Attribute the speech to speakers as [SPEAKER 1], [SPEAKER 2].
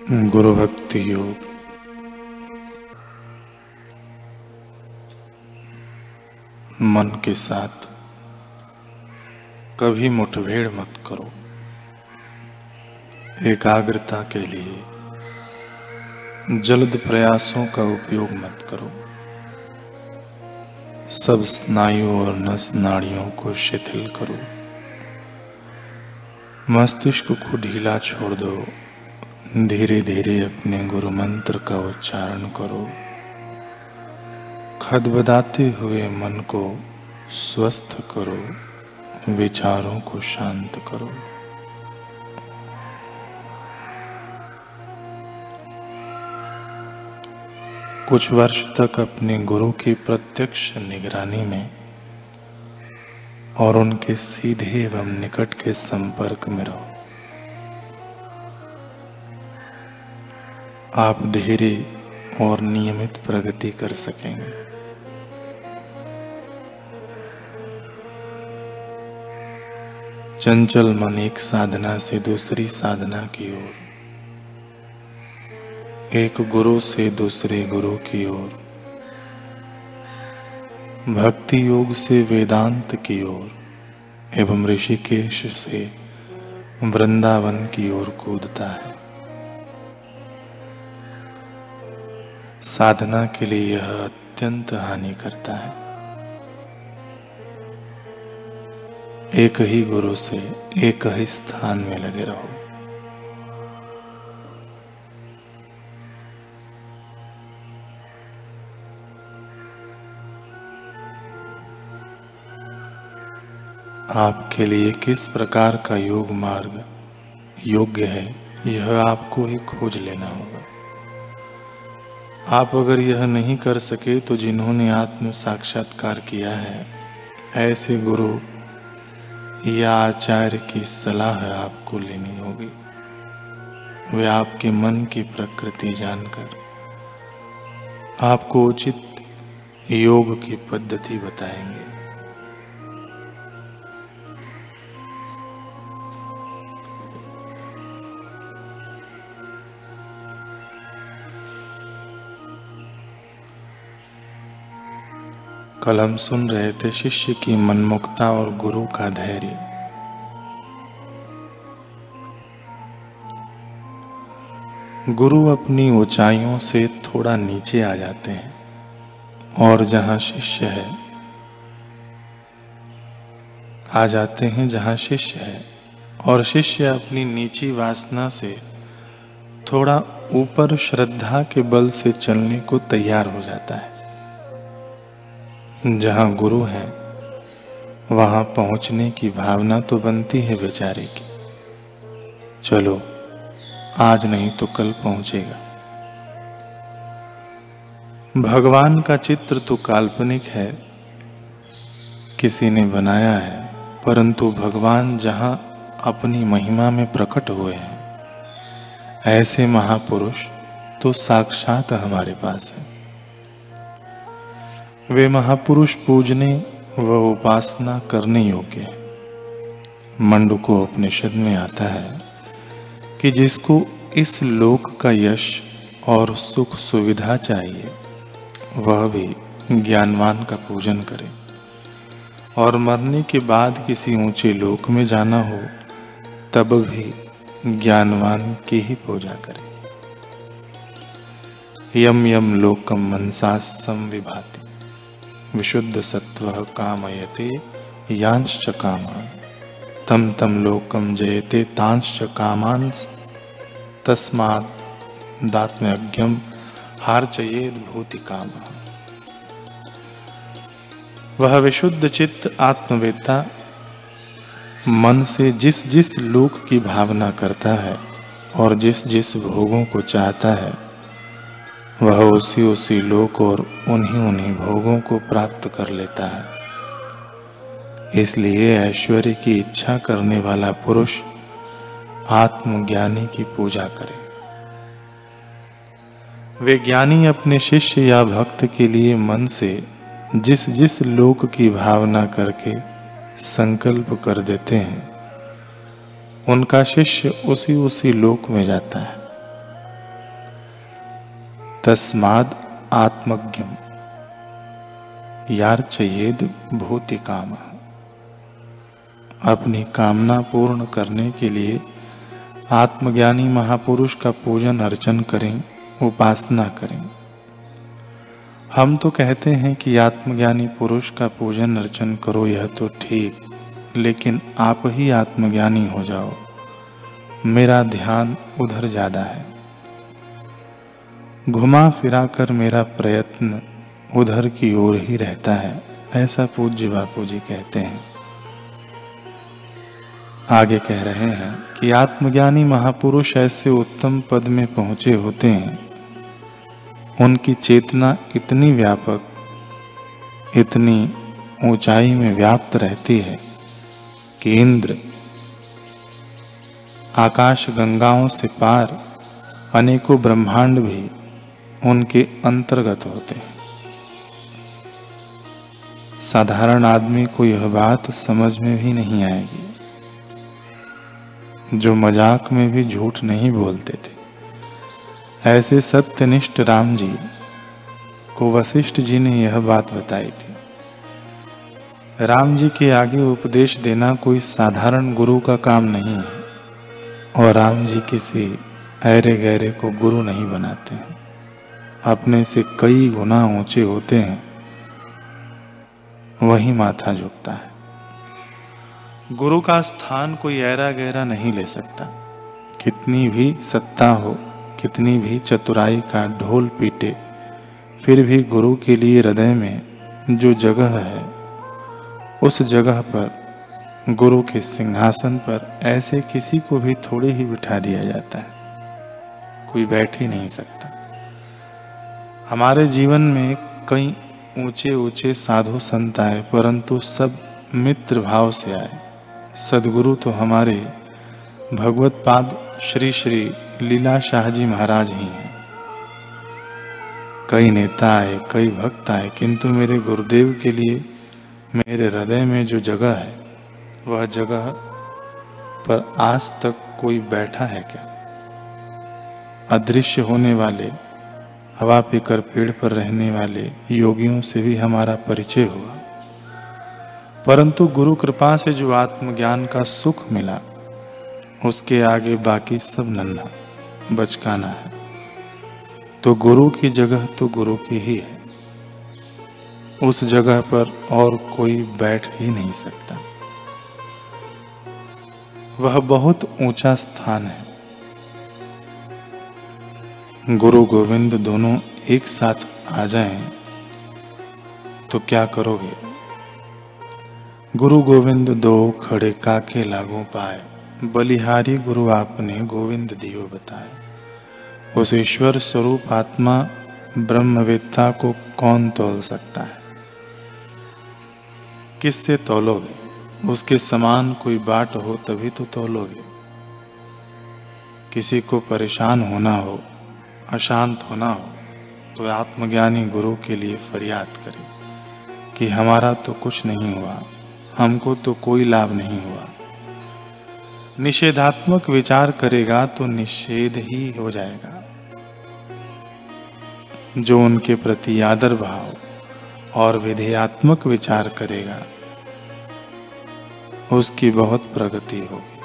[SPEAKER 1] गुरु भक्ति योग। मन के साथ कभी मुठभेड़ मत करो। एकाग्रता के लिए जल्द प्रयासों का उपयोग मत करो। सब स्नायु और नस नाड़ियों को शिथिल करो। मस्तिष्क को ढीला छोड़ दो। धीरे धीरे अपने गुरु मंत्र का उच्चारण करो। खदबदाते हुए मन को स्वस्थ करो। विचारों को शांत करो। कुछ वर्ष तक अपने गुरु की प्रत्यक्ष निगरानी में और उनके सीधे एवं निकट के संपर्क में रहो। आप धीरे और नियमित प्रगति कर सकेंगे। चंचल मन एक साधना से दूसरी साधना की ओर। एक गुरु से दूसरे गुरु की ओर। भक्ति योग से वेदांत की ओर। एवं ऋषिकेश से वृंदावन की ओर कूदता है। साधना के लिए यह अत्यंत हानि करता है। एक ही गुरु से एक ही स्थान में लगे रहो। आपके लिए किस प्रकार का योग मार्ग योग्य है, यह आपको ही खोज लेना होगा। आप अगर यह नहीं कर सके तो जिन्होंने आत्म साक्षात्कार किया है, ऐसे गुरु या आचार्य की सलाह आपको लेनी होगी। वे आपके मन की प्रकृति जानकर आपको उचित योग की पद्धति बताएँगे। कल हम सुन रहे थे शिष्य की मनमुक्ता और गुरु का धैर्य। गुरु अपनी ऊंचाइयों से थोड़ा नीचे आ जाते हैं और जहाँ शिष्य है, आ जाते हैं जहाँ शिष्य है और शिष्य अपनी नीची वासना से थोड़ा ऊपर श्रद्धा के बल से चलने को तैयार हो जाता है। जहाँ गुरु है, वहाँ पहुँचने की भावना तो बनती है बेचारे की। चलो, आज नहीं तो कल पहुँचेगा। भगवान का चित्र तो काल्पनिक है, किसी ने बनाया है, परंतु भगवान जहाँ अपनी महिमा में प्रकट हुए हैं, ऐसे महापुरुष तो साक्षात हमारे पास है। वे महापुरुष पूजने व उपासना करने योग्य है। मंडु को उपनिषद में आता है कि जिसको इस लोक का यश और सुख सुविधा चाहिए, वह भी ज्ञानवान का पूजन करे। और मरने के बाद किसी ऊँचे लोक में जाना हो, तब भी ज्ञानवान की ही पूजा करे। यम यम लोकम मनसा संविभाति। विशुद्ध सत्व कामयते यांश कामान। तम तम लोकम जयते तांश कामान तस्मात् दात्म्यज्ञम हार्चयेद भूति काम। वह विशुद्ध चित्त आत्मवेत्ता, मन से जिस जिस लोक की भावना करता है और जिस जिस भोगों को चाहता है वह उसी उसी लोक और उन्हीं उन्हीं भोगों को प्राप्त कर लेता है। इसलिए ऐश्वर्य की इच्छा करने वाला पुरुष आत्मज्ञानी की पूजा करे। वे ज्ञानी अपने शिष्य या भक्त के लिए मन से जिस जिस लोक की भावना करके संकल्प कर देते हैं, उनका शिष्य उसी उसी लोक में जाता है। तस्माद आत्मज्ञम यार चयेद भूति काम। अपनी कामना पूर्ण करने के लिए आत्मज्ञानी महापुरुष का पूजन अर्चन करें, उपासना करें। हम तो कहते हैं कि आत्मज्ञानी पुरुष का पूजन अर्चन करो, यह तो ठीक, लेकिन आप ही आत्मज्ञानी हो जाओ। मेरा ध्यान उधर ज़्यादा है। घुमा फिरा कर मेरा प्रयत्न उधर की ओर ही रहता है, ऐसा पूज्य बापू जी कहते हैं। आगे कह रहे हैं कि आत्मज्ञानी महापुरुष ऐसे उत्तम पद में पहुँचे होते हैं। उनकी चेतना इतनी व्यापक, इतनी ऊंचाई में व्याप्त रहती है कि इंद्र आकाश गंगाओं से पार अनेकों ब्रह्मांड भी उनके अंतर्गत होते हैं। साधारण आदमी को यह बात समझ में भी नहीं आएगी। जो मज़ाक में भी झूठ नहीं बोलते थे। ऐसे सत्यनिष्ठ राम जी को वशिष्ठ जी ने यह बात बताई थी। राम जी के आगे उपदेश देना कोई साधारण गुरु का काम नहीं है। और राम जी किसी ऐरे गहरे को गुरु नहीं बनाते हैं। अपने से कई गुना ऊँचे होते हैं। वही माथा झुकता है। गुरु का स्थान कोई ऐरा गहरा नहीं ले सकता। कितनी भी सत्ता हो, कितनी भी चतुराई का ढोल पीटे, फिर भी गुरु के लिए हृदय में जो जगह है, उस जगह पर, गुरु के सिंहासन पर ऐसे किसी को भी थोड़े ही बिठा दिया जाता है। कोई बैठ ही नहीं सकता। हमारे जीवन में कई ऊँचे ऊँचे साधु संत आए, परंतु सब मित्र भाव से आए। सदगुरु तो हमारे भगवत पाद श्री श्री लीला शाह जी महाराज ही हैं। कई नेता आए, कई भक्त आए, किंतु मेरे गुरुदेव के लिए, मेरे हृदय में जो जगह है, वह जगह पर आज तक कोई बैठा है क्या? अदृश्य होने वाले हवा पीकर पेड़ पर रहने वाले योगियों से भी हमारा परिचय हुआ। परंतु गुरु कृपा से जो आत्मज्ञान का सुख मिला, उसके आगे बाकी सब नन्हा, बचकाना है। तो गुरु की जगह तो गुरु की ही है। उस जगह पर और कोई बैठ ही नहीं सकता। वह बहुत ऊँचा स्थान है। गुरु गोविंद दोनों एक साथ आ जाएँ तो क्या करोगे? गुरु गोविंद दो खड़े काके लागू पाए, बलिहारी गुरु आपने गोविंद दियो बताए। उस ईश्वर स्वरूप आत्मा ब्रह्मवेत्ता को कौन तोल सकता है? किससे तोलोगे? उसके समान कोई बाट हो तभी तो तोलोगे। किसी को परेशान होना हो अशांत होना हो तो आत्मज्ञानी गुरु के लिए फरियाद करे कि हमारा तो कुछ नहीं हुआ, हमको तो कोई लाभ नहीं हुआ। निषेधात्मक विचार करेगा तो निषेध ही हो जाएगा। जो उनके प्रति आदर भाव और विधेयात्मक विचार करेगा, उसकी बहुत प्रगति होगी।